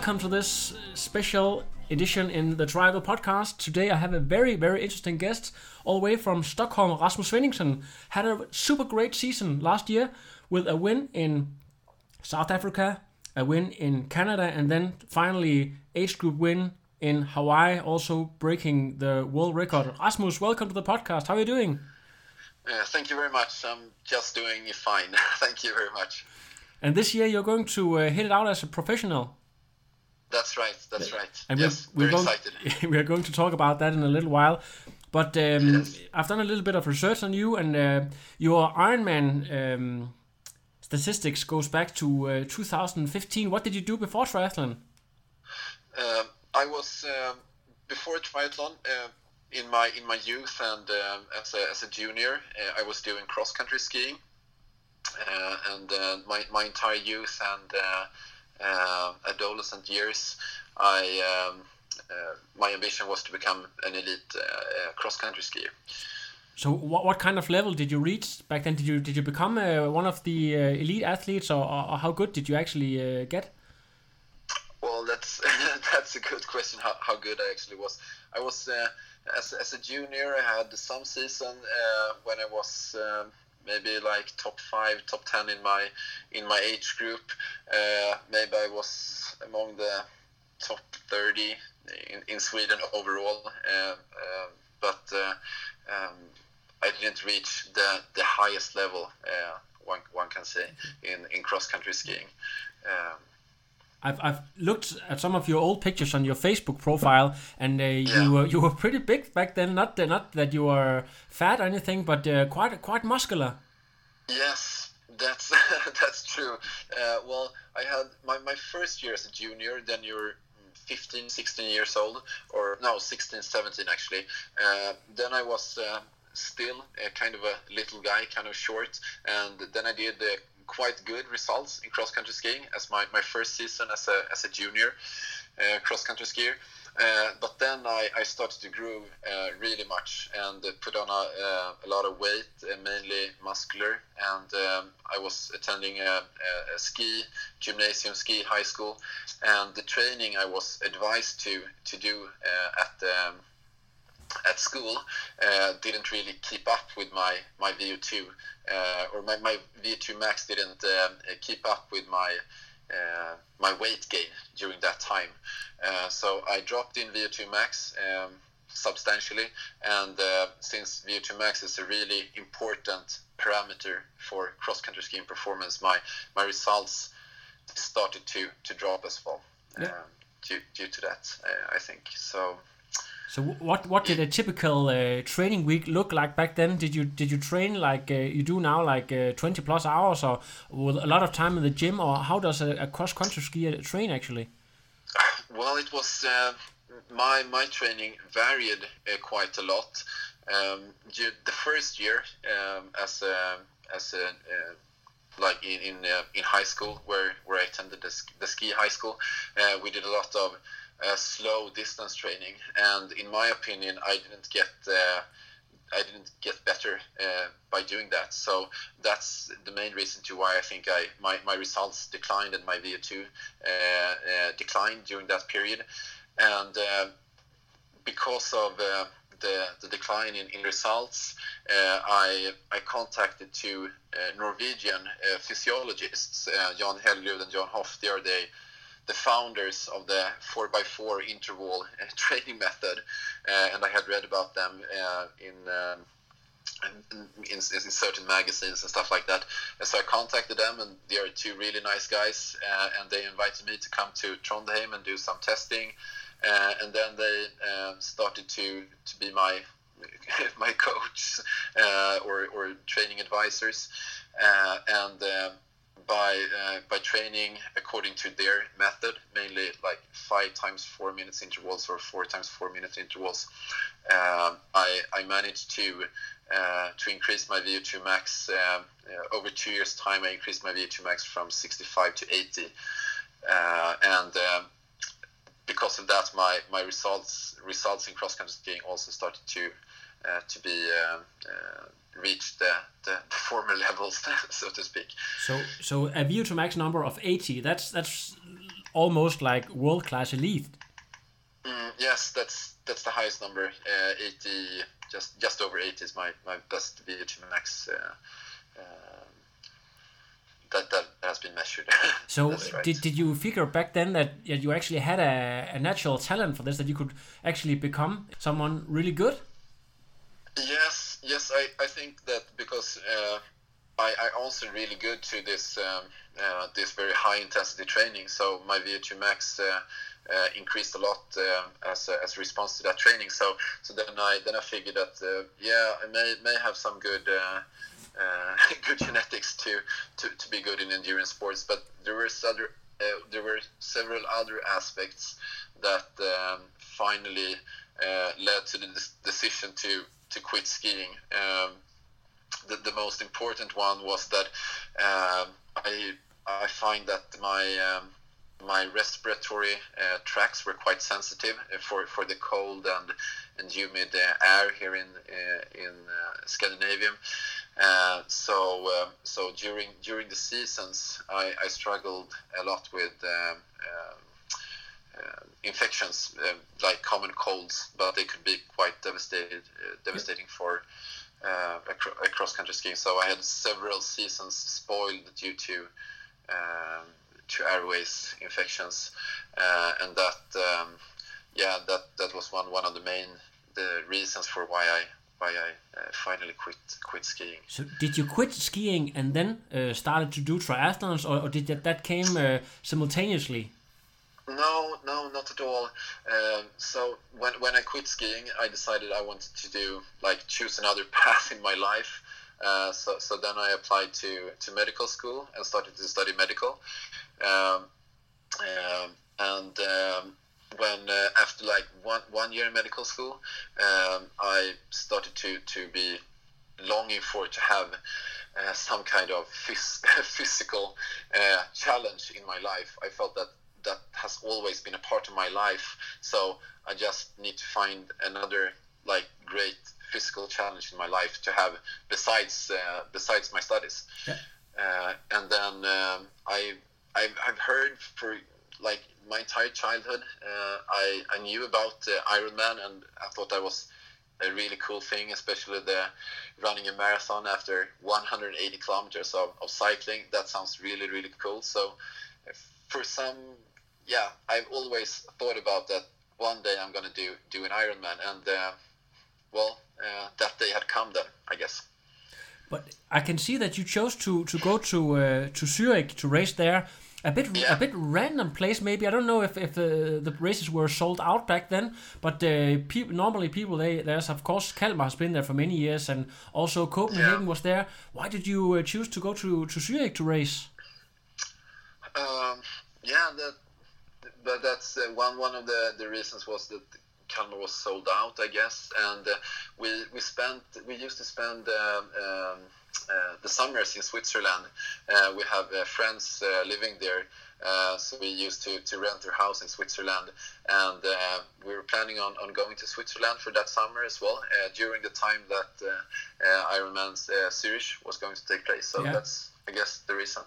Welcome to this special edition in the Triangle podcast. Today I have a very, very interesting guest, all the way from Stockholm. Rasmus Svenningsson had a super great season last year with a win in South Africa, a win in Canada, and then finally age group win in Hawaii, also breaking the world record. Rasmus, welcome to the podcast. How are you doing? Uh, thank you very much. I'm just doing fine. thank you very much. And this year you're going to uh, hit it out as a professional. That's right. That's right. And yes, we're, we're going, excited. we are going to talk about that in a little while. But um, Yes. I've done a little bit of research on you, and uh, your Ironman um, statistics goes back to uh, 2015. What did you do before triathlon? Um I was um, before triathlon uh, in my in my youth and um, as a as a junior, uh, I was doing cross country skiing, uh, and uh, my my entire youth and uh, adolescent years, I. Um, uh, my ambition was to become an elite uh, uh, cross country skier. So, what, what kind of level did you reach back then? Did you did you become uh, one of the uh, elite athletes, or, or how good did you actually uh, get? Well, that's that's a good question. How, how good I actually was. I was uh, as as a junior. I had some season uh, when I was um, maybe like top five, top ten in my in my age group. Uh, maybe I was among the top thirty in, in Sweden overall. Uh, uh, but um, I didn't reach the the highest level. Uh, one one can say in in cross country skiing. Um, I've, I've looked at some of your old pictures on your Facebook profile, and uh, Yeah. you were you were pretty big back then. Not uh, not that you were fat or anything, but uh, quite quite muscular. Yes, that's that's true. Uh, well, I had my, my first year as a junior. Then you're 15, 16 years old, or no, 16, 17 actually. Uh, then I was uh, still kind of a little guy, kind of short, and then I did uh, quite good results in cross country skiing as my, my first season as a as a junior uh, cross country skier. Uh, but then I, I started to grow uh, really much and put on a, uh, a lot of weight, uh, mainly muscular. And um, I was attending a, a, ski gymnasium, ski high school, and the training I was advised to to do uh, at um, at school uh, didn't really keep up with my my VO2 uh, or my, my VO2 max didn't um, keep up with my uh, my weight gain during that time. Uh, so I dropped in VO2 max um, substantially, and uh, since VO2 max is a really important parameter for cross country skiing performance, my my results started to to drop as well Yeah. um, due due to that. Uh, I think so. So what what did a typical uh, training week look like back then? Did you did you train like uh, you do now, like uh, twenty plus hours, or with a lot of time in the gym, or how does a, a cross country skier train actually? Well, it was uh, my my training varied uh, quite a lot. Um, the first year um, as a as a uh, like in in, uh, in high school where where I attended the, the ski high school, we did a lot of slow distance training, and in my opinion, I didn't get. Uh, I didn't get better uh, by doing that. So that's the main reason to why I think I my, my results declined and my VO2 uh, uh, declined during that period. And uh, because of the, the decline in, in results, I, I contacted two Norwegian physiologists, Jan Helgerud and Jan Hoff. They are the the founders of the 4x4 interval uh, training method, uh, and I had read about them uh, in um, in, in, in, certain magazines and stuff like that. And so I contacted them, and they are two really nice guys, uh, and they invited me to come to Trondheim and do some testing. Uh, and then they uh, started to to be my my coach or, or training advisors, and um, by uh, by training according to their method, mainly like five times four minutes intervals or four times four minutes intervals. Um, I I managed to uh, to increase my VO2 max um, uh, over two years time. I increased my VO2 max from 65 to 80, uh, and um, because of that, my, my results results in cross country skiing also started to uh, to be um, uh, reach the, the, the former levels, so to speak. So so a VO2 max number of 80. That's that's almost like world class elite. Mm, yes, that's that's the highest number. Uh, 80, just just over 80 is my, my best VO2 max. Uh, um, that that has been measured. so right. did, did you figure back then that you actually had a, a natural talent for this that you could actually become someone really good? Yes, yes, I, I think that because uh, I, I also really good to this um, uh, this very high intensity training, so my VO2 max uh, uh, increased a lot uh, as, a, as a response to that training. So so then I then I figured that uh, yeah I may may have some good good genetics to, to to be good in endurance sports, but there were other there were several other aspects that um, finally led to the decision to to quit skiing. Um, the, the most important one was that um, I I find that my um, my respiratory uh, tracts were quite sensitive for, for the cold and, and humid uh, air here in uh, in uh, Scandinavia. Uh, so um, so during during the seasons, I, I struggled a lot with um, um uh, infections um, like common colds, but they could be quite devastated, uh, devastating for uh, across country skiing. So I had several seasons spoiled due to um, to airways infections, and that um, yeah that that was one one of the main the reasons for why I why I uh, finally quit quit skiing. So did you quit skiing and then uh, started to do triathlons, or, or did that, that came uh, simultaneously? No, no, not at all. Um, so when when I quit skiing, I decided I wanted to do like choose another path in my life. Uh, so so then I applied to to medical school and started to study medical. Um, um, and um, when uh, after like one one year in medical school, um, I started to to be longing for to have uh, some kind of phys- physical uh, challenge in my life. I felt that that has always been a part of my life. So I just need to find another like great physical challenge in my life to have besides uh, besides my studies. Yeah. Uh, and then um, I I've, I've heard for like my entire childhood uh, I I knew about Ironman and I thought that was a really cool thing, especially the running a marathon after 180 kilometers of, of cycling. That sounds really really cool. So for some yeah, I've always thought about that. One day I'm gonna do do an Ironman, and uh, well, uh, that day had come then, I guess. But I can see that you chose to to go to uh, to Zurich to race there. A bit yeah. a bit random place maybe. I don't know if if uh, the races were sold out back then, but uh, people normally people they there's of course Kalmar has been there for many years, and also Copenhagen yeah. was there. Why did you uh, choose to go to to Zurich to race? Um, yeah, that but that's uh, one one of the the reasons was that Kalmar was sold out, I guess, and uh, we we spent we used to spend. Um, um, uh, the summers in Switzerland, uh, we have uh, friends uh, living there, so we used to, to rent their house in Switzerland, and we were planning on, on going to Switzerland for that summer as well during the time that Ironman's Zurich was going to take place. So yeah. that's I guess the reason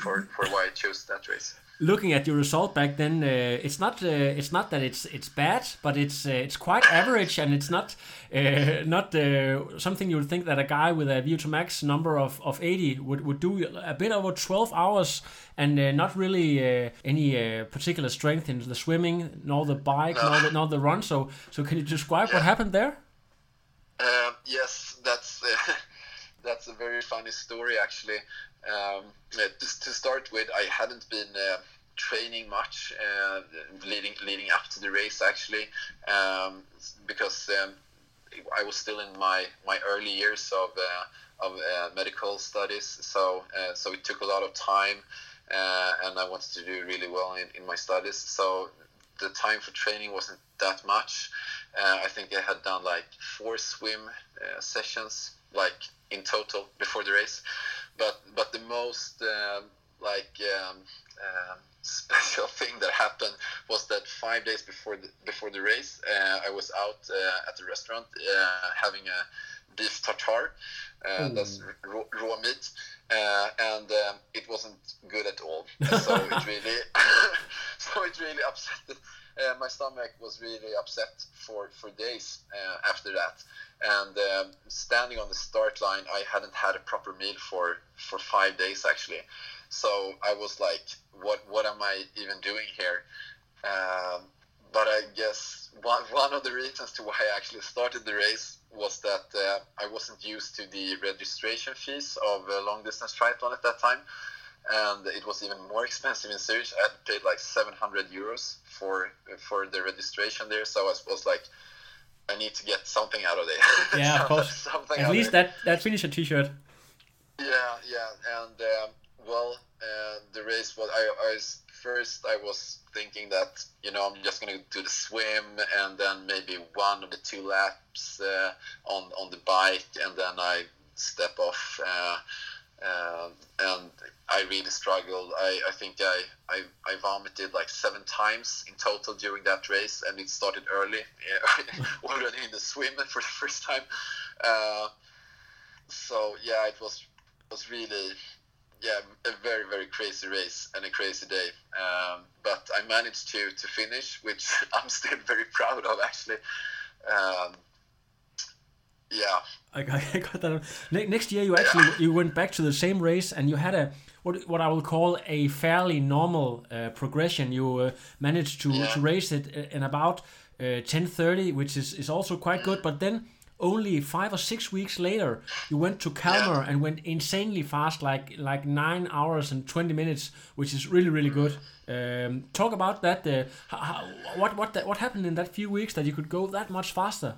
for, for why I chose that race looking at your result back then, uh, it's not uh, it's not that it's it's bad, but it's uh, it's quite average, and it's not uh, not uh, something you would think that a guy with a VO2 max number of, of 80 would, would do a bit over 12 hours, and uh, not really any particular strength in the swimming, nor the bike, nor the, nor the run. So so can you describe what happened there? Um, yes, that's uh, that's a very funny story actually. Um, uh, to, start with, I hadn't been uh, training much uh, leading leading up to the race actually, um, because um, I was still in my my early years of uh, of uh, medical studies, so uh, so it took a lot of time, uh, and I wanted to do really well in, in my studies. So the time for training wasn't that much. I think I had done like four swim sessions, like in total before the race. But but the most um, like um, um, special thing that happened was that five days before the, before the race, uh, I was out uh, at the restaurant uh, having a beef tartare. Uh, that's raw, raw meat, uh, and um, it wasn't good at all. So it really, so it really upset. Uh, my stomach was really upset for for days uh, after that. And um, standing on the start line, I hadn't had a proper meal for for five days actually. So I was like, what what am I even doing here? Um, but I guess one, one of the reasons to why I actually started the race was that uh, I wasn't used to the registration fees of long distance triathlon at that time. And it was even more expensive in Zurich. I had paid like 700 euros for for the registration there. So I was, was like, I need to get something out of there. Yeah, of course. something At least it. that that finisher T-shirt. Yeah, yeah, and um, well, uh, the race was. I, I was first. I was thinking that you know I'm just gonna do the swim and then maybe one of the two laps uh, on on the bike, and then I step off. Uh, uh, and I really struggled. I, I think I, I I vomited like seven times in total during that race, and it started early, already in the swim for the first time. Uh, so yeah, it was was really yeah a very very crazy race and a crazy day. Um, but I managed to to finish, which I'm still very proud of actually. Um, yeah, I got, I got that. Ne- next year, you actually you went back to the same race, and you had a what what I will call a fairly normal uh, progression. You uh, managed to, Yeah. to race it uh, in about uh, ten thirty, which is, is also quite good. But then only five or six weeks later, you went to Kalmar and went insanely fast, like like nine hours and twenty minutes, which is really really good. Um, talk about that. Uh, how, how, what what that, what happened in that few weeks that you could go that much faster?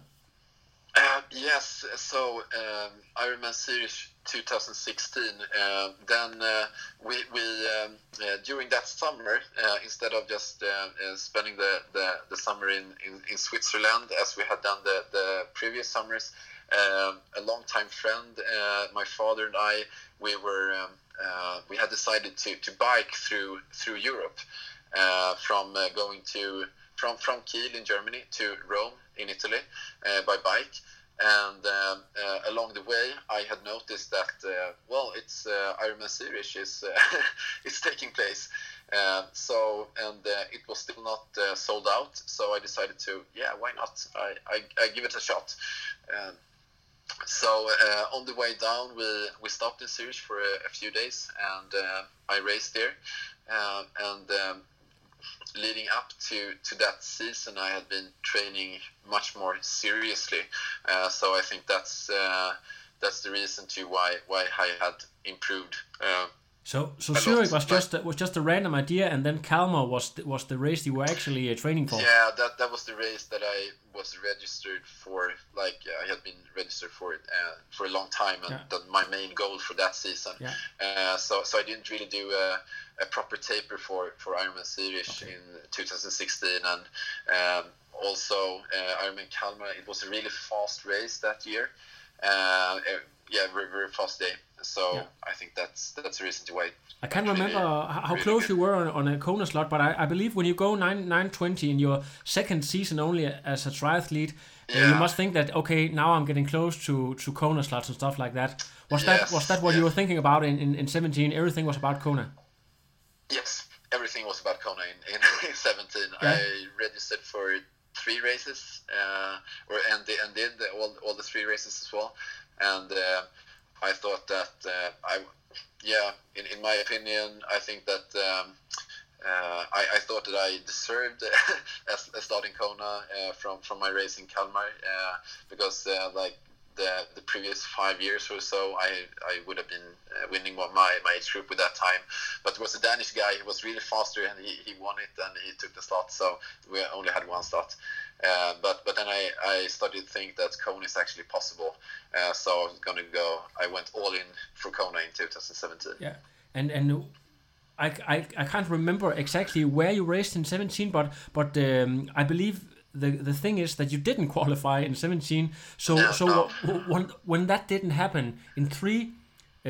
Yes, so um, Ironman Series 2016. Uh, then uh, we, we um, uh, during that summer, uh, instead of just uh, uh, spending the, the, the summer in, in, in Switzerland as we had done the, the previous summers, um, a longtime friend, my father and I, we were um, we had decided to, to bike through through Europe, from going to from from Kiel in Germany to Rome in Italy by bike. And um, uh, along the way, I had noticed that uh, well, it's uh, Ironman Zurich is uh, is taking place. Uh, so and uh, it was still not uh, sold out. So I decided to yeah, why not? I, I, I give it a shot. Um, so uh, on the way down, we we stopped in Zurich for a, a few days, and uh, I raced there. Uh, and um, leading up to to that season, I had been training much more seriously. Uh, so I think that's uh, that's the reason to why why I had improved. Uh, So, so lot, Zurich was but- just a, was just a random idea, and then Kalmar was the, was the race you were actually uh, training for. Yeah, that that was the race that I was registered for. Like I had been registered for it uh, for a long time, and Yeah. that my main goal for that season. Yeah. Uh, so so I didn't really do a, a proper taper for for Ironman Zurich in 2016, and um, also uh, Ironman Kalmar. It was a really fast race that year. Uh, yeah, very very fast day. So Yeah. I think that's that's the reason to why. I can't remember how, how really close good. you were on, on a Kona slot, but I, I believe when you go nine nine twenty in your second season only as a triathlete, uh, you must think that okay, now I'm getting close to to Kona slots and stuff like that. Was that was that what you were thinking about in, in, in seventeen? Everything was about Kona. Yes, everything was about Kona in, in, in 17. Yeah. I registered for three races, uh, or and the, and did all all the three races as well. And uh, I thought that uh, I, yeah, in, in my opinion, I think that. Um, uh, I, I thought that I deserved a, a start in Kona from from my race in Kalmar because like the the previous five years or so, I I would have been uh, winning my my age group with that time. But it was a Danish guy he was really faster, and he, he won it, and he took the slot. So we only had one slot. Uh, but but then I, I started to think that Kona is actually possible. Uh, so I was gonna go. I went all in for Kona in 2017. Yeah, and and I, I, I can't remember exactly where you raced in 17, but but um, I believe the the thing is that you didn't qualify in 17. So No, so no. when when that didn't happen in three uh,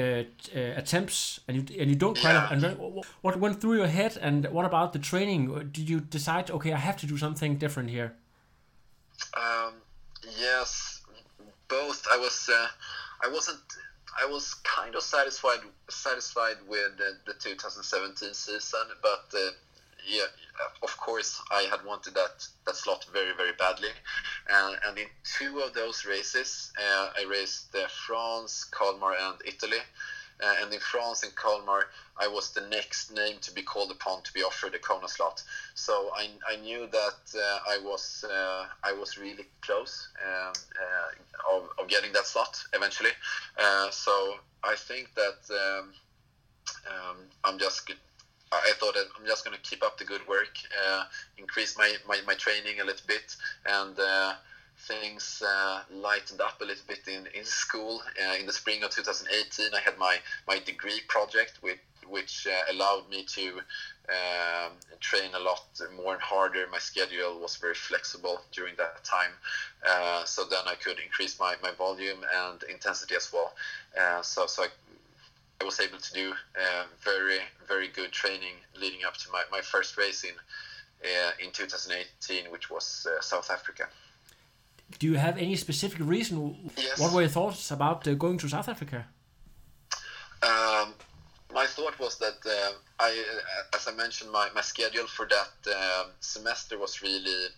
uh, attempts and you and you don't qualify, Yeah. and then what went through your head and what about the training? Did you decide okay I have to do something different here? Um, yes, both. I was uh, I wasn't. I was kind of satisfied satisfied with the, the 2017 season, but uh, yeah, of course I had wanted that that slot very very badly, and, and in two of those races uh, I raced uh, France, Kalmar, and Italy. Uh, and in France in Kalmar, I was the next name to be called upon to be offered a Kona slot. So I, I knew that uh, I was uh, I was really close um, uh, of, of getting that slot eventually. Uh, so I think that um, um, I'm just. g- I thought that I'm just going to keep up the good work, uh, increase my, my, my training a little bit, and things uh, lightened up a little bit in, in school. Uh, in the spring of 2018, I had my, my degree project, which, which uh, allowed me to um, train a lot more and harder. My schedule was very flexible during that time, uh, so then I could increase my, my volume and intensity as well. Uh, so so I, I was able to do uh, very very good training leading up to my, my first race in uh, in 2018, which was South Africa. Do you have any specific reason? Yes. What were your thoughts about uh, going to South Africa? Um, my thought was that uh, I, uh, as I mentioned, my, my schedule for that um semester was really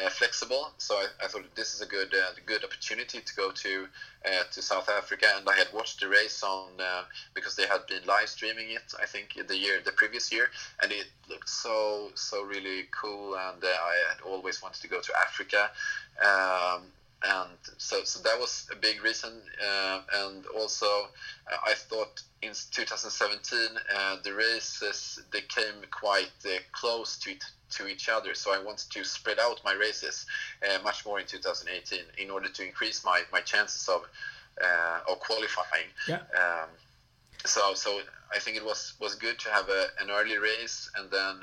uh, flexible. So I, I thought this is a good uh, good opportunity to go to uh, to South Africa, and I had watched the race on uh, because they had been live streaming it. I think the year the previous year, and it looked so so really cool. And uh, I had always wanted to go to Africa. Um, and so, so that was a big reason. Uh, and also, I thought in 2017 uh, the races they came quite close to it, to each other. So I wanted to spread out my races uh, much more in 2018 in order to increase my, my chances of uh, of qualifying. Yeah. Um, so so I think it was was good to have a, an early race, and then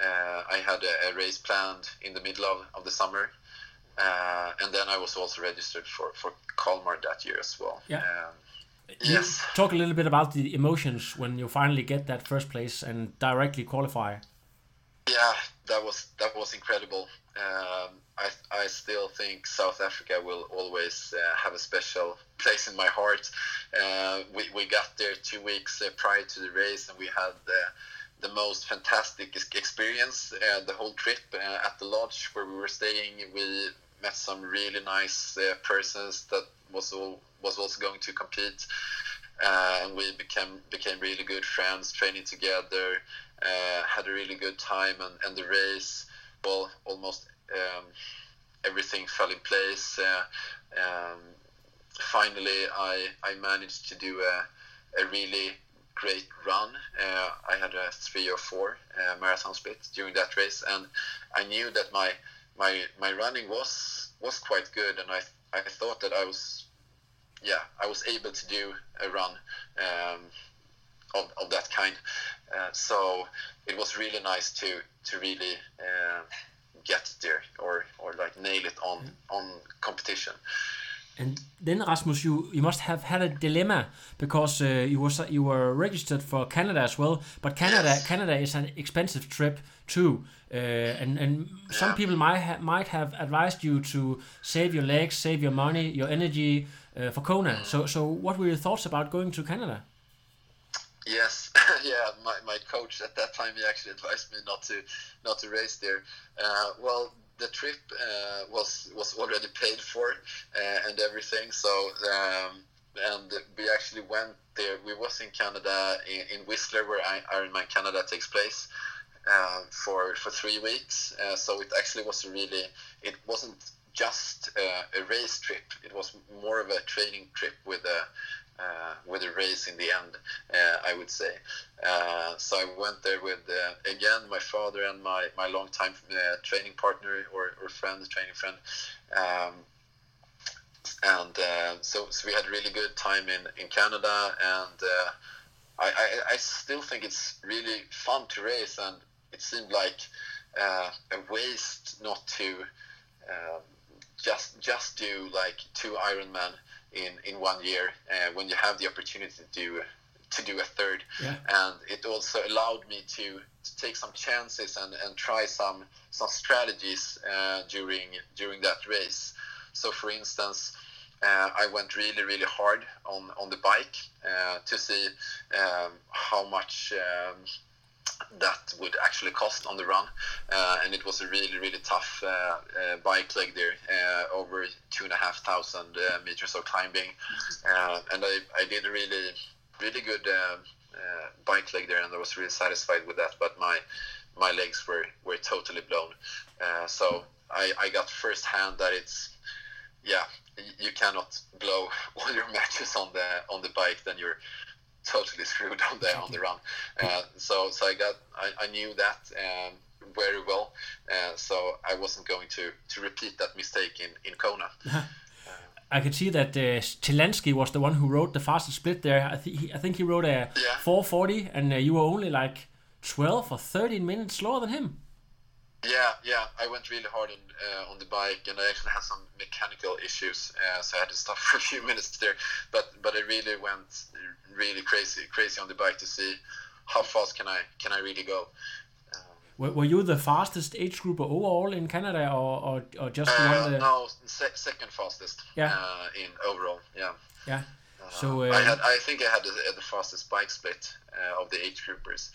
uh, I had a, a race planned in the middle of, of the summer. Uh, and then I was also registered for, for Kalmar that year as well. Yeah. Um, yes. Talk a little bit about the emotions when you finally get that first place and directly qualify. Yeah, that was that was incredible. Um, I I still think South Africa will always uh, have a special place in my heart. Uh, we we got there two weeks uh, prior to the race, and we had the the most fantastic experience uh, the whole trip uh, at the lodge where we were staying. We met some really nice persons that was all was also going to compete. Uh, and we became became really good friends, training together, uh, had a really good time, and, and the race, well, almost um, everything fell in place. Uh, um, finally, I I managed to do a, a really great run. Uh, I had a three or four uh, marathon split during that race, and I knew that my my my running was was quite good, and I I thought that I was yeah I was able to do a run um, of, of that kind. Uh, so it was really nice to to really uh, get there or or like nail it on on competition. And then Rasmus, you, you must have had a dilemma because uh, you was you were registered for Canada as well, but Canada Yes. Canada is an expensive trip too, uh, and and some Yeah. people might ha- might have advised you to save your legs, save your money, your energy uh, for Kona. So so what were your thoughts about going to Canada? Yes, yeah. My, my coach at that time he actually advised me not to not to race there. Uh, well, the trip uh, was was already paid for uh, and everything. So um, and we actually went there. We was in Canada in, in Whistler, where I, Ironman Canada takes place. Uh, for for three weeks, uh, so it actually was really. It wasn't just uh, a race trip. It was more of a training trip with a uh, with a race in the end, uh, I would say. Uh, so I went there with uh, again my father and my my longtime uh, training partner or, or friend, training friend. Um, and uh, so, so we had a really good time in, in Canada, and I, I, I still think it's really fun to race, and it seemed like a waste not to um, just just do like two Ironman in in one year uh, when you have the opportunity to do to do a third Yeah. and it also allowed me to, to take some chances and, and try some some strategies uh, during during that race so for instance uh, I went really really hard on on the bike uh, to see um, how much um, that would actually cost on the run. Uh, and it was a really, really tough uh, uh, bike leg there, uh, over two and a half thousand uh, meters of climbing. Uh, and I, I did a really, really good um, bike leg there, and I was really satisfied with that. But my my legs were, were totally blown. So I, I got firsthand that it's yeah you cannot blow all your matches on the on the bike then you're totally screwed on the on the run uh, so so I got I, I knew that um, very well uh, so I wasn't going to to repeat that mistake in in Kona I could see that uh, Chilansky was the one who rode the fastest split there. I, th- he, I think he rode a Yeah. 440, and uh, you were only like 12 or 13 minutes slower than him. Yeah, yeah, I went really hard on uh, on the bike, and I actually had some mechanical issues, uh, so I had to stop for a few minutes there. But but I really went really crazy, crazy on the bike to see how fast can I can I really go. Were, were you the fastest age grouper overall in Canada, or, or, or just the Uh, one no, se- second fastest. Yeah. Uh, in overall, yeah. Yeah. Uh, So uh, I had, I think I had the, the fastest bike split uh, of the age groupers.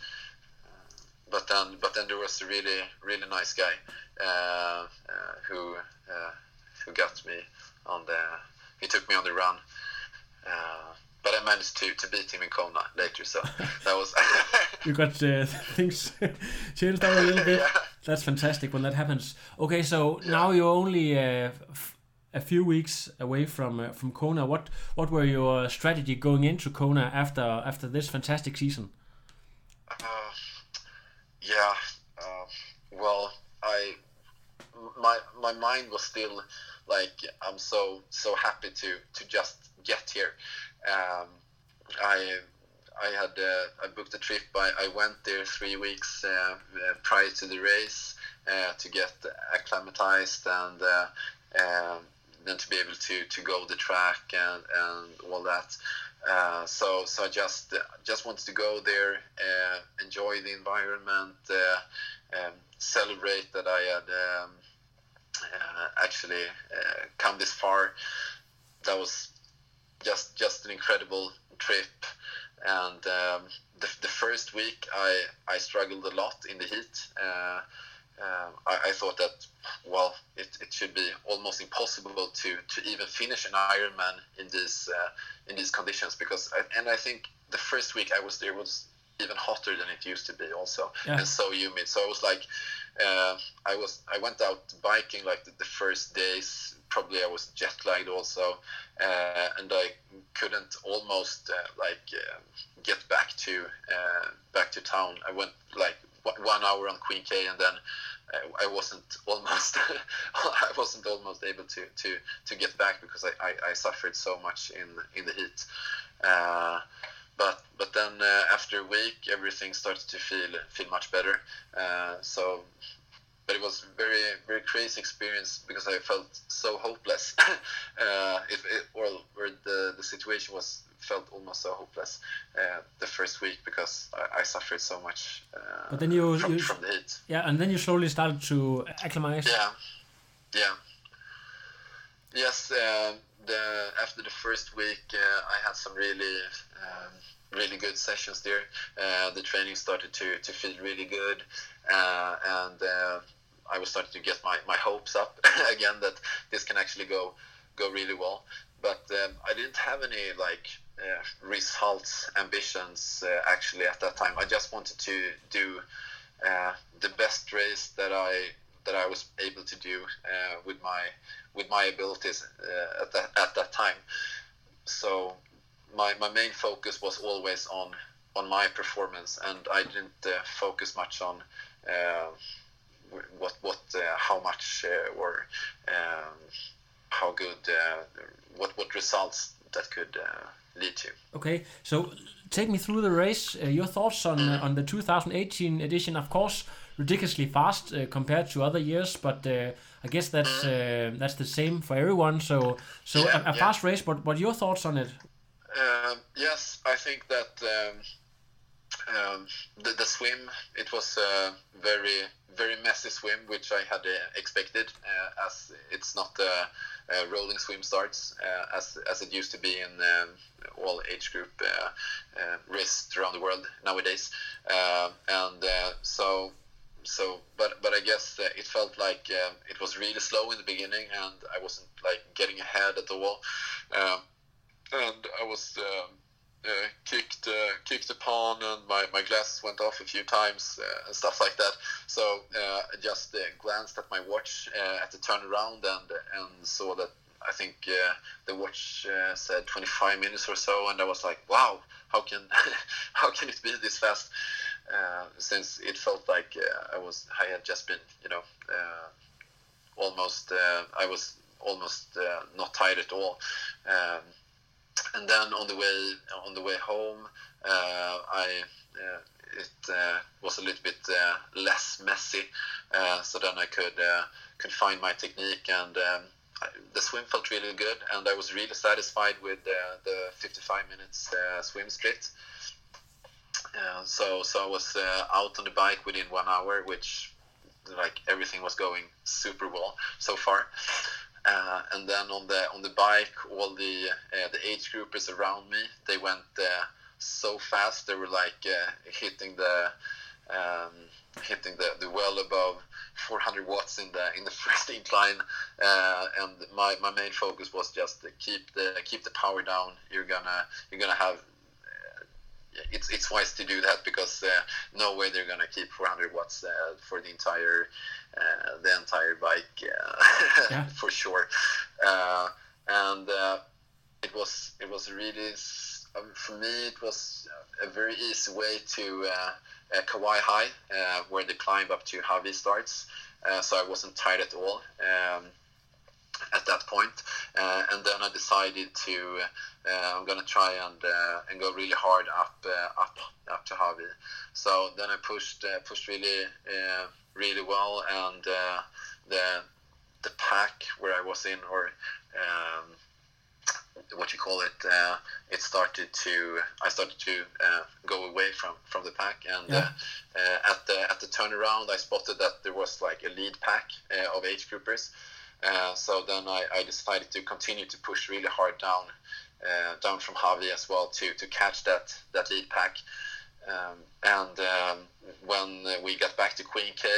But then, but then there was a really, really nice guy uh, uh, who uh, who got me on the. He took me on the run. Uh, but I managed to, to beat him in Kona later, so that was you got uh, things changed out a little bit. Yeah. That's fantastic when that happens. Okay, so now you're only uh, f- a few weeks away from uh, from Kona. What what were your strategy going into Kona after after this fantastic season? Yeah. Uh, well, I my my mind was still like I'm so so happy to to just get here. Um, I I had uh, I booked a trip. I, I went there three weeks uh, uh, prior to the race uh, to get acclimatized and uh, um, then to be able to to go the track and and all that. Uh, so so I just just wanted to go there, uh, enjoy the environment, uh, um, celebrate that I had um, uh, actually uh, come this far. That was just just an incredible trip, and um, the, the first week I I struggled a lot in the heat. Uh, I, I thought that well it, it should be almost impossible to, to even finish an Ironman in these uh, in these conditions because I, and I think the first week I was there was even hotter than it used to be also Yeah. and so humid so I was like uh, I was I went out biking like the, the first days probably I was jet lagged also uh, and I couldn't almost uh, like uh, get back to uh, back to town I went like one- hour on Queen K and then I, I wasn't almost I wasn't almost able to, to, to get back because I, I, I suffered so much in in the heat. Uh, but but then uh, after a week everything started to feel feel much better. Uh, so but it was very very crazy experience because I felt so hopeless. uh, if it, or, or the the situation was felt almost so hopeless uh, the first week because I, I suffered so much uh, But then you- from, you- from the heat. Yeah, and then you slowly started to acclimate. Yeah, yeah. Yes, uh, the after the first week, uh, I had some really, um, really good sessions there. Uh, the training started to, to feel really good, uh, and uh, I was starting to get my, my hopes up again that this can actually go go really well. But um, I didn't have any like uh, results ambitions uh, actually at that time. I just wanted to do uh, the best race that I that I was able to do uh, with my with my abilities uh, at that at that time. So my my main focus was always on on my performance, and I didn't uh, focus much on what what uh, how much uh, or um, how good uh, what what results that could uh, lead to. Okay, so take me through the race. Uh, your thoughts on uh, on the 2018 edition? Of course, ridiculously fast uh, compared to other years, but uh, I guess that's uh, that's the same for everyone. So so Yeah, a, a yeah. fast race. But what your thoughts on it? Um, yes, I think that um, um, the, the swim it was a very very messy swim, which I had uh, expected, uh, as it's not a, a rolling swim starts uh, as as it used to be in um, all age group uh, uh, races around the world nowadays, and uh, so. So, but but I guess uh, it felt like um, it was really slow in the beginning, and I wasn't like getting ahead at all. Um, and I was uh, kicked uh, kicked upon, and my, my glasses went off a few times uh, and stuff like that. So uh, I just uh, glanced at my watch at the turnaround and and saw that I think the watch said 25 minutes or so, and I was like, wow, how can how can it be this fast? Since it felt like I was I had just been you know almost I was almost not tired at all. Um, and then on the way on the way home, uh, I uh, it uh, was a little bit less messy, so then I could could find my technique and. Um, the swim felt really good, and I was really satisfied with uh, the 55 minutes uh, swim split. Uh, so, so I was out on the bike within one hour, which like everything was going super well so far. Uh, and then on the on the bike, all the uh, the age groupers around me, they went uh, so fast. They were like uh, hitting the um, hitting the, the well above 400 watts in the in the first incline. Uh, and my, my main focus was just to keep the keep the power down. You're gonna you're gonna have it's it's wise to do that because uh, no way they're gonna keep 400 watts uh, for the entire uh, the entire bike uh, Yeah. for sure. Uh, and uh, it was it was really um, for me it was a very easy way to uh, uh, Kawaihae uh, where the climb up to Hawi starts. Uh, so I wasn't tired at all. Um, at that point, uh, and then I decided to uh, I'm gonna try and uh, and go really hard up uh, up up to Hawi. So then I pushed uh, pushed really uh, really well, and uh, the the pack where I was in, or um, what you call it, uh, it started to I started to uh, go away from from the pack, and Yeah. uh, uh, at the at the turnaround, I spotted that there was like a lead pack uh, of age groupers. Uh, so then I, I decided to continue to push really hard down uh, down from Hawi as well to to catch that that lead pack. Um, and um, when we got back to Queen K,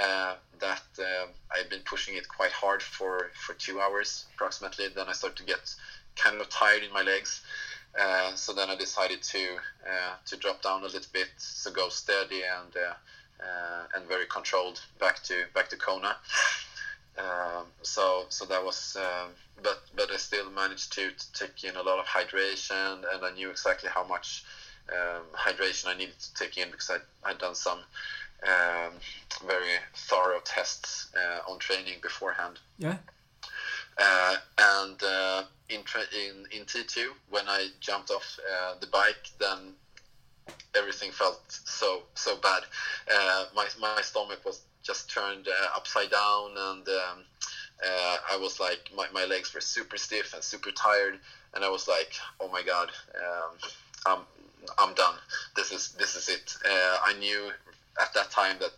uh, that um I'd been pushing it quite hard for, for two hours approximately. Then I started to get kind of tired in my legs. So then I decided to to drop down a little bit, so go steady and and very controlled back to back to Kona. Um, so so that was, um, but but I still managed to, to take in a lot of hydration, and I knew exactly how much um, hydration I needed to take in because I I'd done some um, very thorough tests uh, on training beforehand. Yeah. Uh, and uh, in, tra- in in T2, when I jumped off uh, the bike, then everything felt so so bad. Uh, my my stomach was just turned uh, upside down, and um, uh, I was like my, my legs were super stiff and super tired, and I was like, oh my god, um, I'm I'm done. This is this is it. Uh, I knew at that time that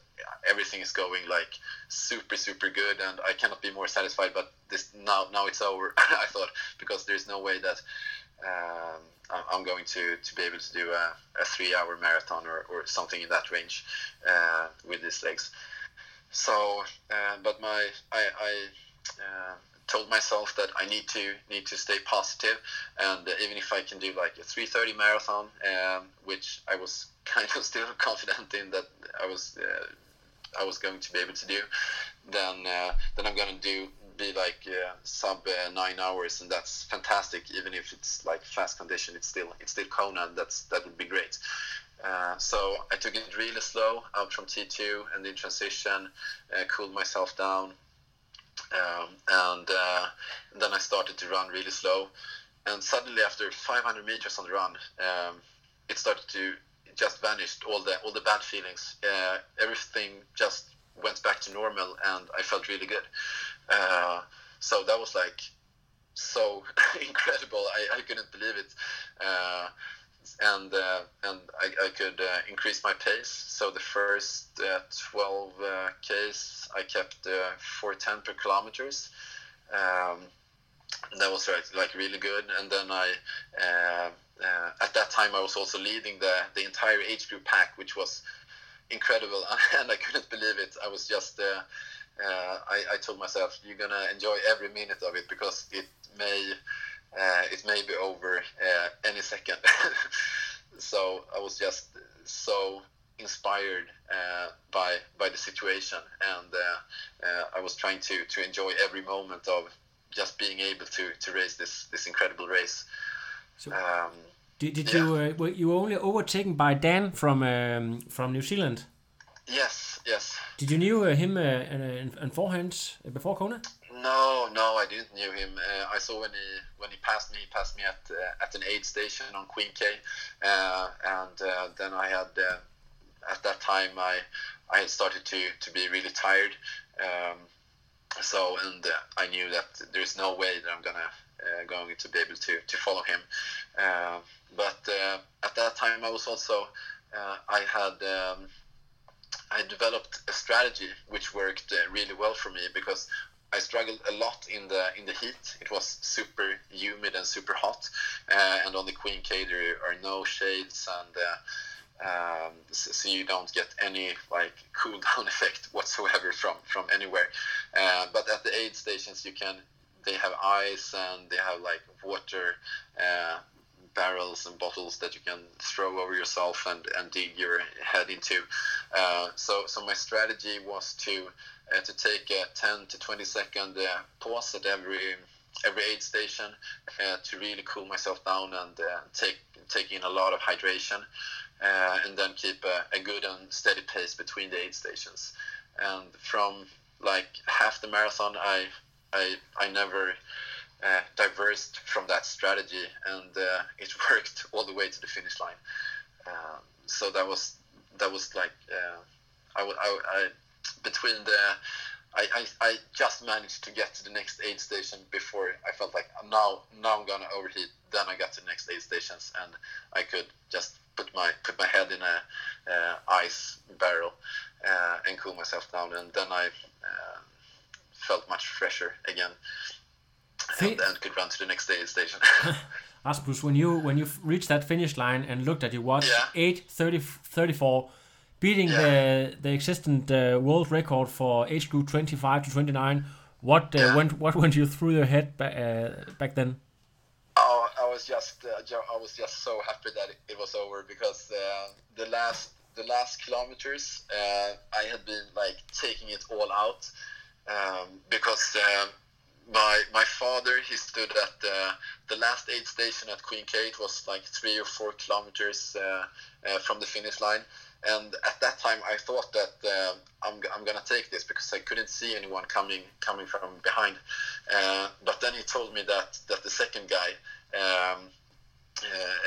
everything is going like super super good and I cannot be more satisfied but this now now it's over I thought because there's no way that um, I'm going to, to be able to do a, a three hour marathon or, or something in that range uh, with these legs so uh, but my I, I uh, told myself that I need to need to stay positive and even if I can do like a 330 marathon um, which I was kind of still confident in that I was uh, I was going to be able to do, then uh, then I'm gonna do be like uh, sub uh, nine hours, and that's fantastic. Even if it's like fast condition, it's still it's still Kona. That's that would be great. Uh, so I took it really slow out from T2 and in transition, uh, cooled myself down, um, and uh, then I started to run really slow. And suddenly, after 500 meters on the run, um, it started to just vanished all the all the bad feelings. Uh, everything just went back to normal, and I felt really good. Uh, so that was like so incredible. I, I couldn't believe it. Uh, and uh, and I, I could uh, increase my pace. So the first uh, 12 uh, Ks I kept 410 per kilometers. Um, that was like, like really good. And then I at that time I was also leading the the entire age group pack, which was incredible, and I couldn't believe it. I was just uh, I, I, told myself you're gonna enjoy every minute of it because it may uh, it may be over uh, any second. so I was just so inspired uh, by by the situation, and uh, uh, I was trying to to enjoy every moment of just being able to to race this this incredible race. So um, did, did yeah. you were you only overtaken by Dan from um, from New Zealand? Yes, yes. Did you knew uh, him uh, in, in forehand uh, before Kona? No, no, I didn't knew him. Uh, I saw when he when he passed me. He passed me at uh, at an aid station on Queen K, uh, and then I had at that time I I had started to to be really tired. Um, so and I knew that there's no way that I'm gonna going to be able to to follow him. but at that time I was also I had. Um, I developed a strategy which worked uh, really well for me because I struggled a lot in the in the heat. It was super humid and super hot, uh, and on the Queen K there are no shades, and uh, um, so you don't get any like cool down effect whatsoever from from anywhere. Uh, but at the aid stations, you can they have ice and they have like water uh, barrels and bottles that you can throw over yourself and, and dig your head into. Uh, so, so my strategy was to uh, to take a 10 to 20 second uh, pause at every every aid station uh, to really cool myself down and uh, take take in a lot of hydration, uh, and then keep a, a good and steady pace between the aid stations. And from like half the marathon, I I I never uh, diverged from that strategy, and uh, it worked all the way to the finish line. Um, so that was that was like uh, I, I, I between the I, I, I, just managed to get to the next aid station before I felt like now now I'm gonna overheat. Then I got to the next aid stations and I could just put my put my head in a uh, ice barrel uh, and cool myself down. And then I uh, felt much fresher again and then could run to the next aid station. Rasmus, when you when you reached that finish line and looked at your watch, yeah. 8 30, 34, beating yeah. the the existent uh, world record for age group 25 to 29, what uh, yeah. went what went you through your head ba- uh, back then? Oh, I was just uh, I was just so happy that it, it was over because uh, the last the last kilometers uh, I had been like taking it all out um, because um, my my father he stood at the, the last aid station at Queen K. It was like three or four kilometers uh, uh, from the finish line, and at that time I thought that uh, I'm, I'm gonna take this because I couldn't see anyone coming coming from behind. Uh, but then he told me that that the second guy. Um,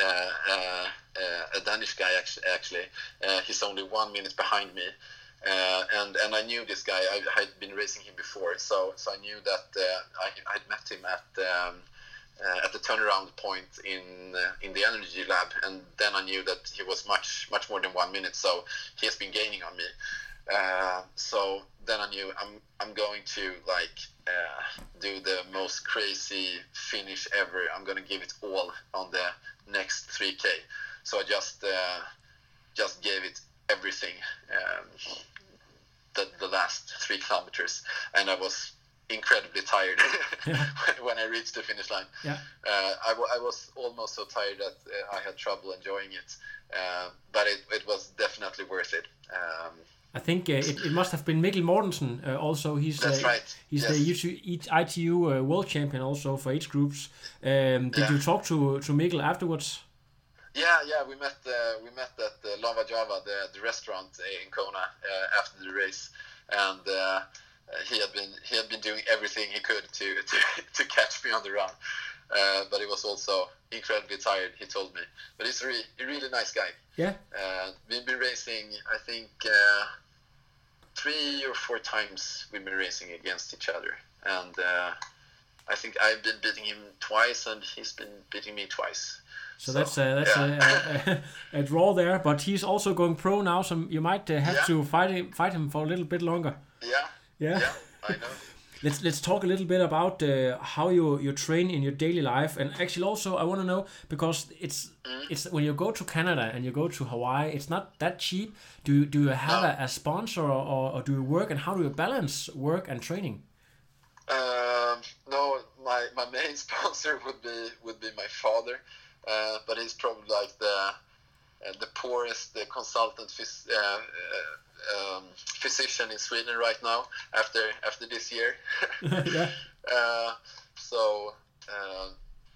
uh, uh, a Danish guy actually, actually he's only one minute behind me, uh, and and I knew this guy. I had been racing him before, so so I knew that uh, I had met him at um, uh, at the turnaround point in uh, in the energy lab, and then I knew that he was much much more than one minute. So he has been gaining on me. Uh, so then I knew I'm I'm going to like uh, do the most crazy finish ever. I'm gonna give it all on the next 3k. So I just just gave it everything um, the, the last three kilometers, and I was incredibly tired when I reached the finish line. Yeah. Uh, I, w- I was almost so tired that uh, I had trouble enjoying it, uh, but it, it was definitely worth it. Um, I think uh, it, it must have been Mikkel Mortensen uh, also. He's That's uh, right, He's yes. the ITU, ITU uh, world champion also for age groups. Um, did Yeah. you talk to to Mikkel afterwards? Yeah, yeah, we met uh, we met at uh, Lava Java, the, the restaurant in Kona uh, after the race, and uh, he had been he had been doing everything he could to to, to catch me on the run, uh, but he was also incredibly tired. He told me, but he's a, re- a really nice guy. Yeah. Uh, we've been racing, I think, uh, three or four times. We've been racing against each other, and uh, I think I've been beating him twice, and he's been beating me twice. So, that's uh, that's yeah. a, a, a draw there. But he's also going pro now, so you might uh, have Yeah. to fight him fight him for a little bit longer. yeah, Yeah. yeah, I know. Let's let's talk a little bit about uh, how you you train in your daily life, and actually also I want to know because it's it's when you go to Canada and you go to Hawaii, it's not that cheap. Do you, do you have a, a sponsor or, or, do you work and how do you balance work and training? Um, no, my, my main sponsor would be would be my father, uh, but he's probably like the uh, the poorest uh, consultant phys- uh, uh, um, physician in Sweden right now after after this year. yeah. Uh, so uh,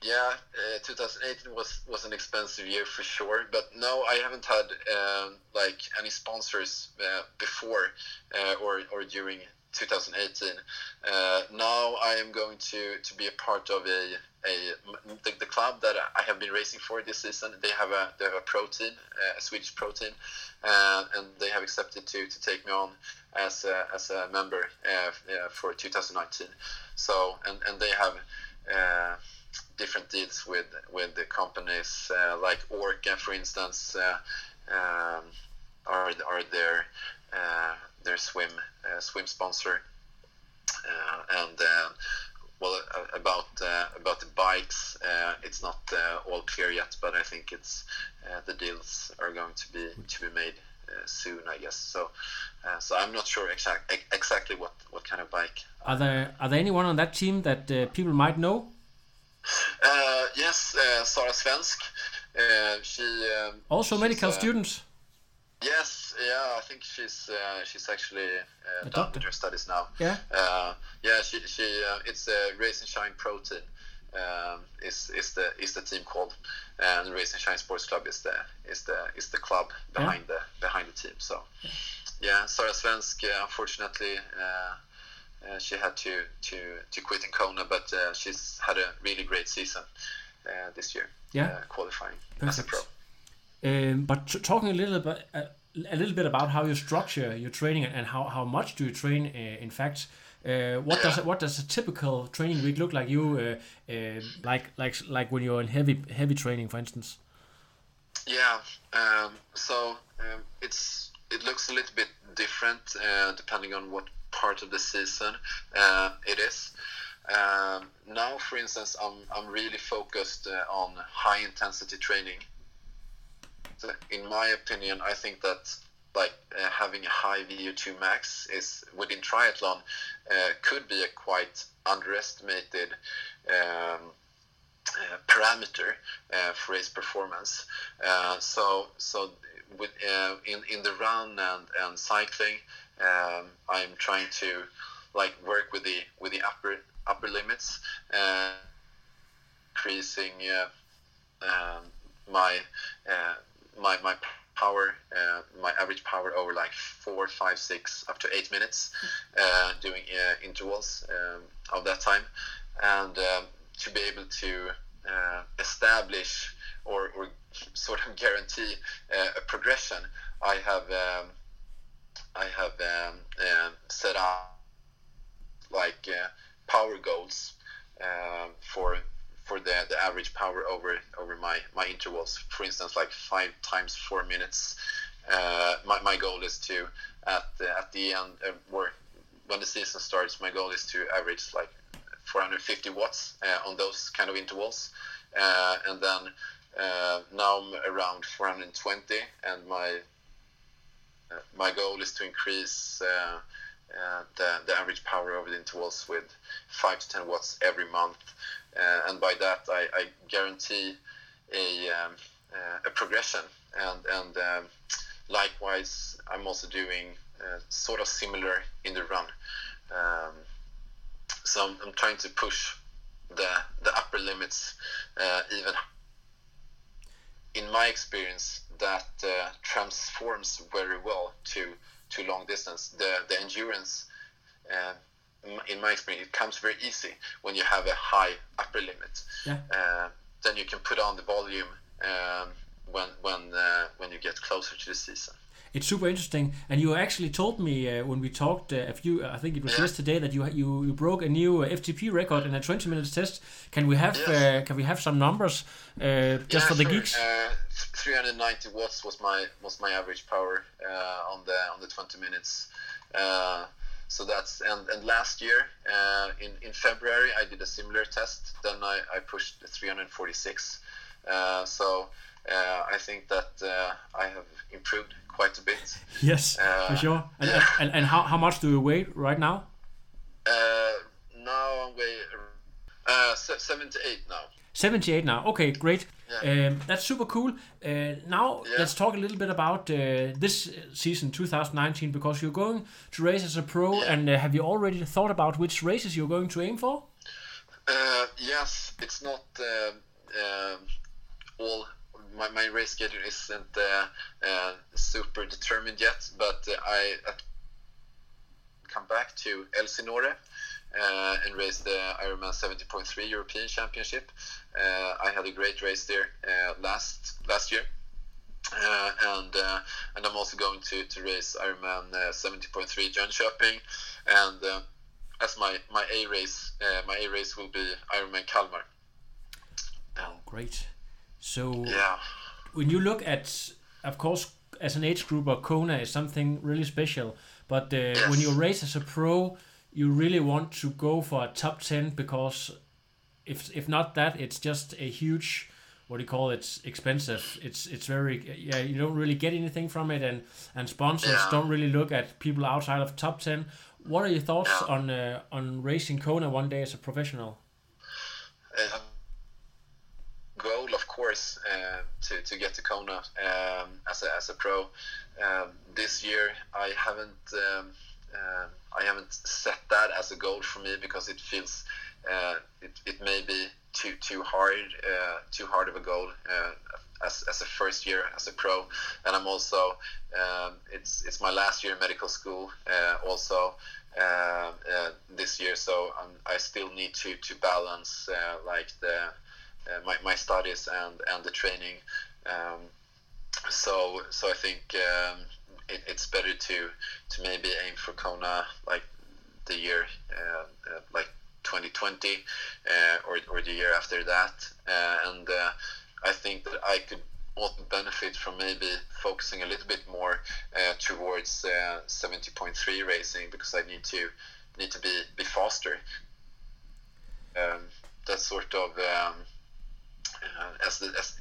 yeah, uh, 2018 was was an expensive year for sure. But no, I haven't had um, like any sponsors uh, before uh, or or during 2018. Uh, now I am going to to be a part of a a the, the club that I have been racing for this season. They have a they have a pro team, uh, a Swedish pro team, uh, and they have accepted to to take me on as a, as a member uh, uh, for 2019. So and and they have. Uh, different deals with with the companies like Orca, for instance, um, are are their uh, their swim uh, swim sponsor, uh, and uh, well uh, about uh, about the bikes, uh, it's not uh, all clear yet, but I think it's uh, the deals are going to be to be made. Uh, soon, I guess. So, uh, so I'm not sure exact, exactly what, what kind of bike Are there are there anyone on that team that uh, people might know? Uh, yes, uh, Sara Svensk. Uh, she um, Also medical students. Yes, yeah, I think she's uh, she's actually uh, done with her studies now. Yeah. Uh, yeah, she she uh, it's a Race and Shine Protein. Um, is is the is the team called, and Race and Shine Sports Club is the is the is the club behind the behind the team. So, yeah, Sara Svensk. Uh, unfortunately, uh, uh, she had to to to quit in Kona, but uh, she's had a really great season uh, this year. Yeah. qualifying as a pro. Um, but t- talking a little bit uh, a little bit about how you structure your training and how, how much do you train uh, in fact uh, what does what does a typical training week look like you uh, uh, like like like when you're in heavy heavy training for instance Yeah. Um, so um, it's it looks a little bit different uh, depending on what part of the season it is. Um, now, for instance, I'm I'm really focused uh, on high intensity training. In my opinion, I think that like uh, having a high VO2 max is within triathlon uh, could be a quite underestimated um, uh, parameter uh, for race performance. Uh, so so with uh, in in the run and and cycling, um, I'm trying to like work with the with the upper upper limits, increasing um, my my my power, uh, my average power over like four, five, six, up to eight minutes, uh, doing uh, intervals um, of that time, and um, to be able to uh, establish or, or sort of guarantee uh, a progression, I have um, I have um, um set up like uh, power goals um for for the, the average power over over my, my intervals. For instance, like five times four minutes. Uh, my, my goal is to at the, at the end uh, when the season starts, my goal is to average like 450 watts uh, on those kind of intervals, uh, and then uh, now I'm around 420, and my uh, my goal is to increase the, the average power over the intervals with 5 to 10 watts every month. Uh, and by that, I, I guarantee a, um, uh, a progression. And, and um, likewise, I'm also doing uh, sort of similar in the run. Um, so I'm, I'm, trying to push the the upper limits uh, even. In my experience, that uh, transforms very well to to long distance. The the endurance. Uh, in my experience, it comes very easy when you have a high upper limit. Yeah. Uh, then you can put on the volume um, when when uh, when you get closer to the season. It's super interesting, and you actually told me uh, when we talked uh, a few. I think it was Yeah. yesterday that you you, you broke a new uh, FTP record in a 20 minutes test. Can we have Yes. uh, can we have some numbers uh, just Yeah, for the sure. geeks? Uh, 390 watts was my was my average power uh, on the on the 20 minutes. Uh, so that's and, and last year uh, in in February I did a similar test. Then I, I pushed 346. Uh, so uh, I think that uh, I have improved quite a bit. Yes, Uh, for sure. And, yeah. and, and how, how much do you weigh right now? Uh, now I'm way uh, 78 now. 78 now. Okay, great. Yeah. Um, that's super cool. Uh, now Yeah. let's talk a little bit about uh, this season 2019 because you're going to race as a pro, Yeah. and uh, have you already thought about which races you're going to aim for? Uh, yes, it's not uh, um all. My, my race schedule isn't uh, uh, super determined yet, but uh, I uh, come back to Elsinore uh, and race the Ironman 70.3 European Championship. Uh, I had a great race there uh, last last year. Uh, and uh, and I'm also going to, to race Ironman uh, 70.3 Jönköping, and as my my A race, uh, my A race will be Ironman Kalmar. Um, Great. So yeah, when you look at, of course, as an age grouper, Kona is something really special. But uh, when you race as a pro, you really want to go for a top ten because if if not that, it's just a huge, what do you call it? It's Expensive. It's it's very yeah. You don't really get anything from it, and and sponsors Yeah. don't really look at people outside of top ten. What are your thoughts Yeah. on uh, on racing Kona one day as a professional? uh, goal, of course, uh, to, to get to Kona um, as, a, as a pro. Um, this year, I haven't um, uh, I haven't set that as a goal for me because it feels uh, it, it may be too too hard uh, too hard of a goal uh, as, as a first year as a pro, and I'm also um, it's it's my last year in medical school uh, also. Uh, uh, this year, so um, I still need to to balance uh, like the my, my studies and and the training. Um, so so I think um, it, it's better to to maybe aim for Kona like the year uh, uh, like 2020 uh, or or the year after that, uh, and uh, I think that I could also benefit from maybe focusing a little bit more towards uh, 70.3 racing because I need to need to be be faster. Um, that's sort of um, as the as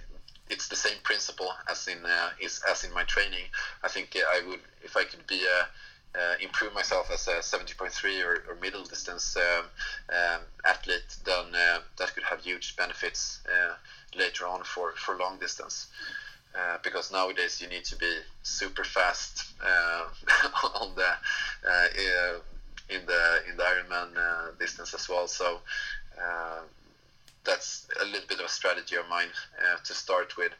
it's the same principle as in uh, is as in my training. I think uh, I would if I could be a uh, improve myself as a 70.3 or, or middle distance um, um, athlete, then uh, that could have huge benefits uh, later on for, for long distance. Uh, because nowadays you need to be super fast uh, on the uh, uh, in the in the Ironman uh, distance as well. So uh, that's a little bit of a strategy of mine uh, to start with,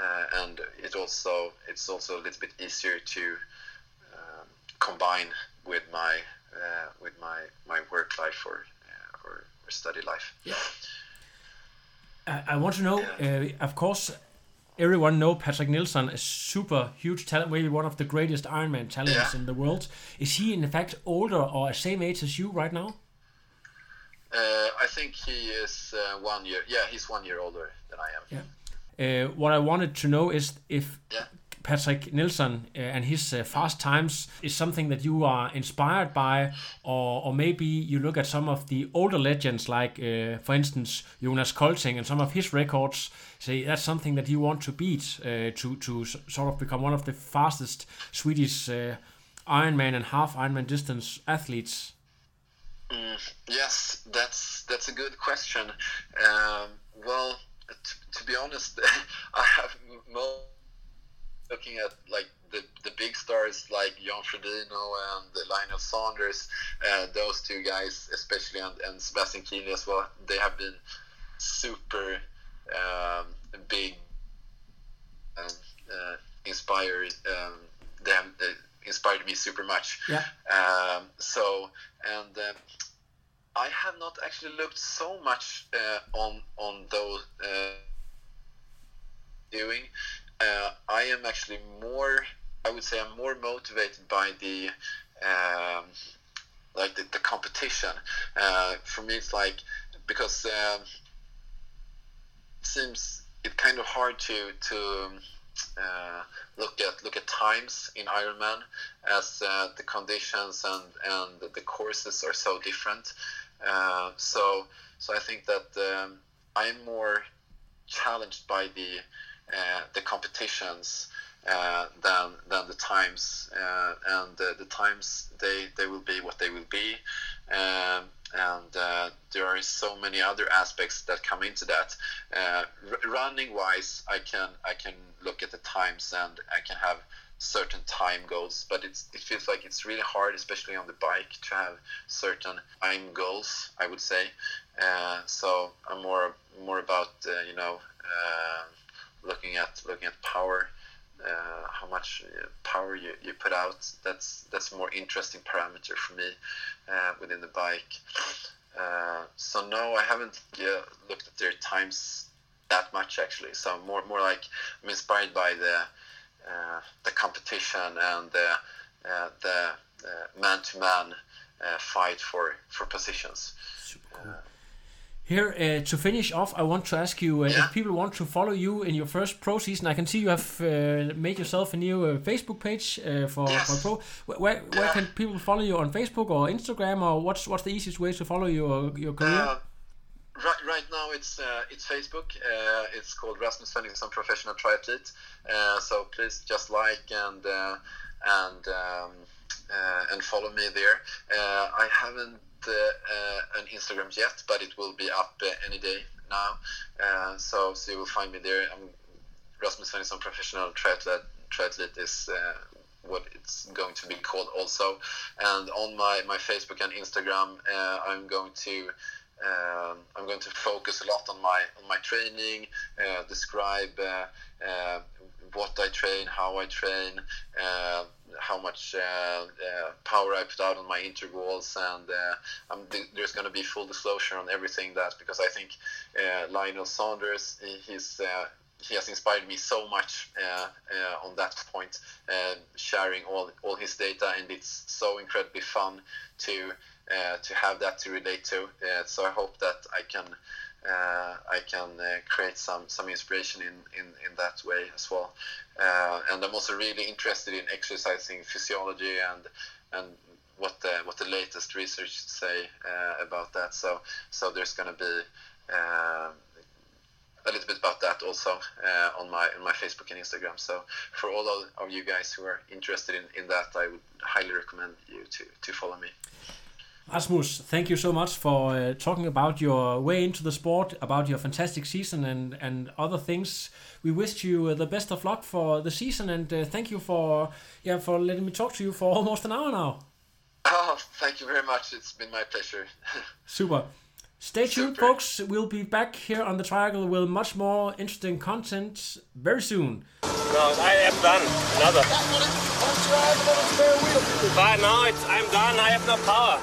uh, and it also it's also a little bit easier to um, combine with my uh, with my my work life or uh, or, or study life. I, I want to know, uh, of course, everyone know Patrick Nilsson, a super huge talent, maybe one of the greatest Ironman talents Yeah. in the world. Is he in fact older or the same age as you right now? Uh, I think he is uh, one year. Yeah, he's one year older than I am. Yeah. Uh, what I wanted to know is if Yeah. Patrick Nilsson uh, and his uh, fast times is something that you are inspired by, or, or maybe you look at some of the older legends, like, uh, for instance, Jonas Colting and some of his records, say that's something that you want to beat uh, to, to s- sort of become one of the fastest Swedish uh, Ironman and half Ironman distance athletes. Mm, yes, that's that's a good question. Um, well, t- to be honest, I have looking at like the, the big stars like Jan Frodeno and Lionel Sanders, uh, those two guys especially, and, and Sebastian Kienle as well, they have been super um, big and uh, inspired. Um, they have uh, inspired me super much. Yeah. Um, so and. Um, I have not actually looked so much uh, on on those uh, doing. Uh, I am actually more. I would say I'm more motivated by the um, like the, the competition. Uh, for me, it's like because um, it seems it's kind of hard to to uh, look at look at times in Ironman as uh, the conditions and and the courses are so different. Uh, so so I think that um, I'm more challenged by the uh, the competitions than than the times uh, and the times they they will be what they will be. Um, and uh, there are so many other aspects that come into that. Uh, r- running wise I can I can look at the times and I can have certain time goals but it's it feels like it's really hard especially on the bike to have certain time goals I would say. So I'm more more about you know looking at looking at power, uh, how much uh, power you, you put out. That's that's a more interesting parameter for me uh, within the bike. Uh, so no, I haven't looked at their times that much actually. So more more like I'm inspired by the uh, the competition and the uh, the man to man fight for for positions. Super cool. Here, uh, to finish off, I want to ask you uh, Yeah. if people want to follow you in your first pro season. I can see you have uh, made yourself a new uh, Facebook page uh, for, Yes. for pro. Where, where, where Yeah. can people follow you on Facebook or Instagram, or what's what's the easiest way to follow your your career? Uh, right, right now it's uh, it's Facebook. Uh, it's called Rasmus Svenningsson Professional Triathlete. Uh, so please just like and uh, and um, uh, and follow me there. Uh, I haven't an Instagram yet, but it will be up uh, any day now. Uh, so so you will find me there. I'm Rasmus Svenningsson Professional Triathlete. Triathlete is. Uh, what it's going to be called also and on my, my facebook and instagram uh, i'm going to um, I'm going to focus a lot on my on my training, uh, describe uh, uh, what I train, how I train, uh, how much uh, uh, power I put out on my intervals, and I'm, there's going to be full disclosure on everything that because I think Lionel Sanders he's he has inspired me so much uh, uh, on that point, uh, sharing all all his data, and it's so incredibly fun to to have that to relate to. so I hope that I can Uh, I can uh, create some some inspiration in, in, in that way as well. Uh, and I'm also really interested in exercising physiology and and what the what the latest research say about that. So so there's going to be um, a little bit about that also uh, on my on my Facebook and Instagram. So for all of, of you guys who are interested in, in that, I would highly recommend you to, to follow me. Rasmus, thank you so much for uh, talking about your way into the sport, about your fantastic season and, and other things. We wish you uh, the best of luck for the season and uh, thank you for yeah for letting me talk to you for almost an hour now. Oh, thank you very much. It's been my pleasure. Super. Stay tuned, Super. folks. We'll be back here on the Triangle with much more interesting content very soon. No, I am done. Another. But now it's, I'm done. I have no power.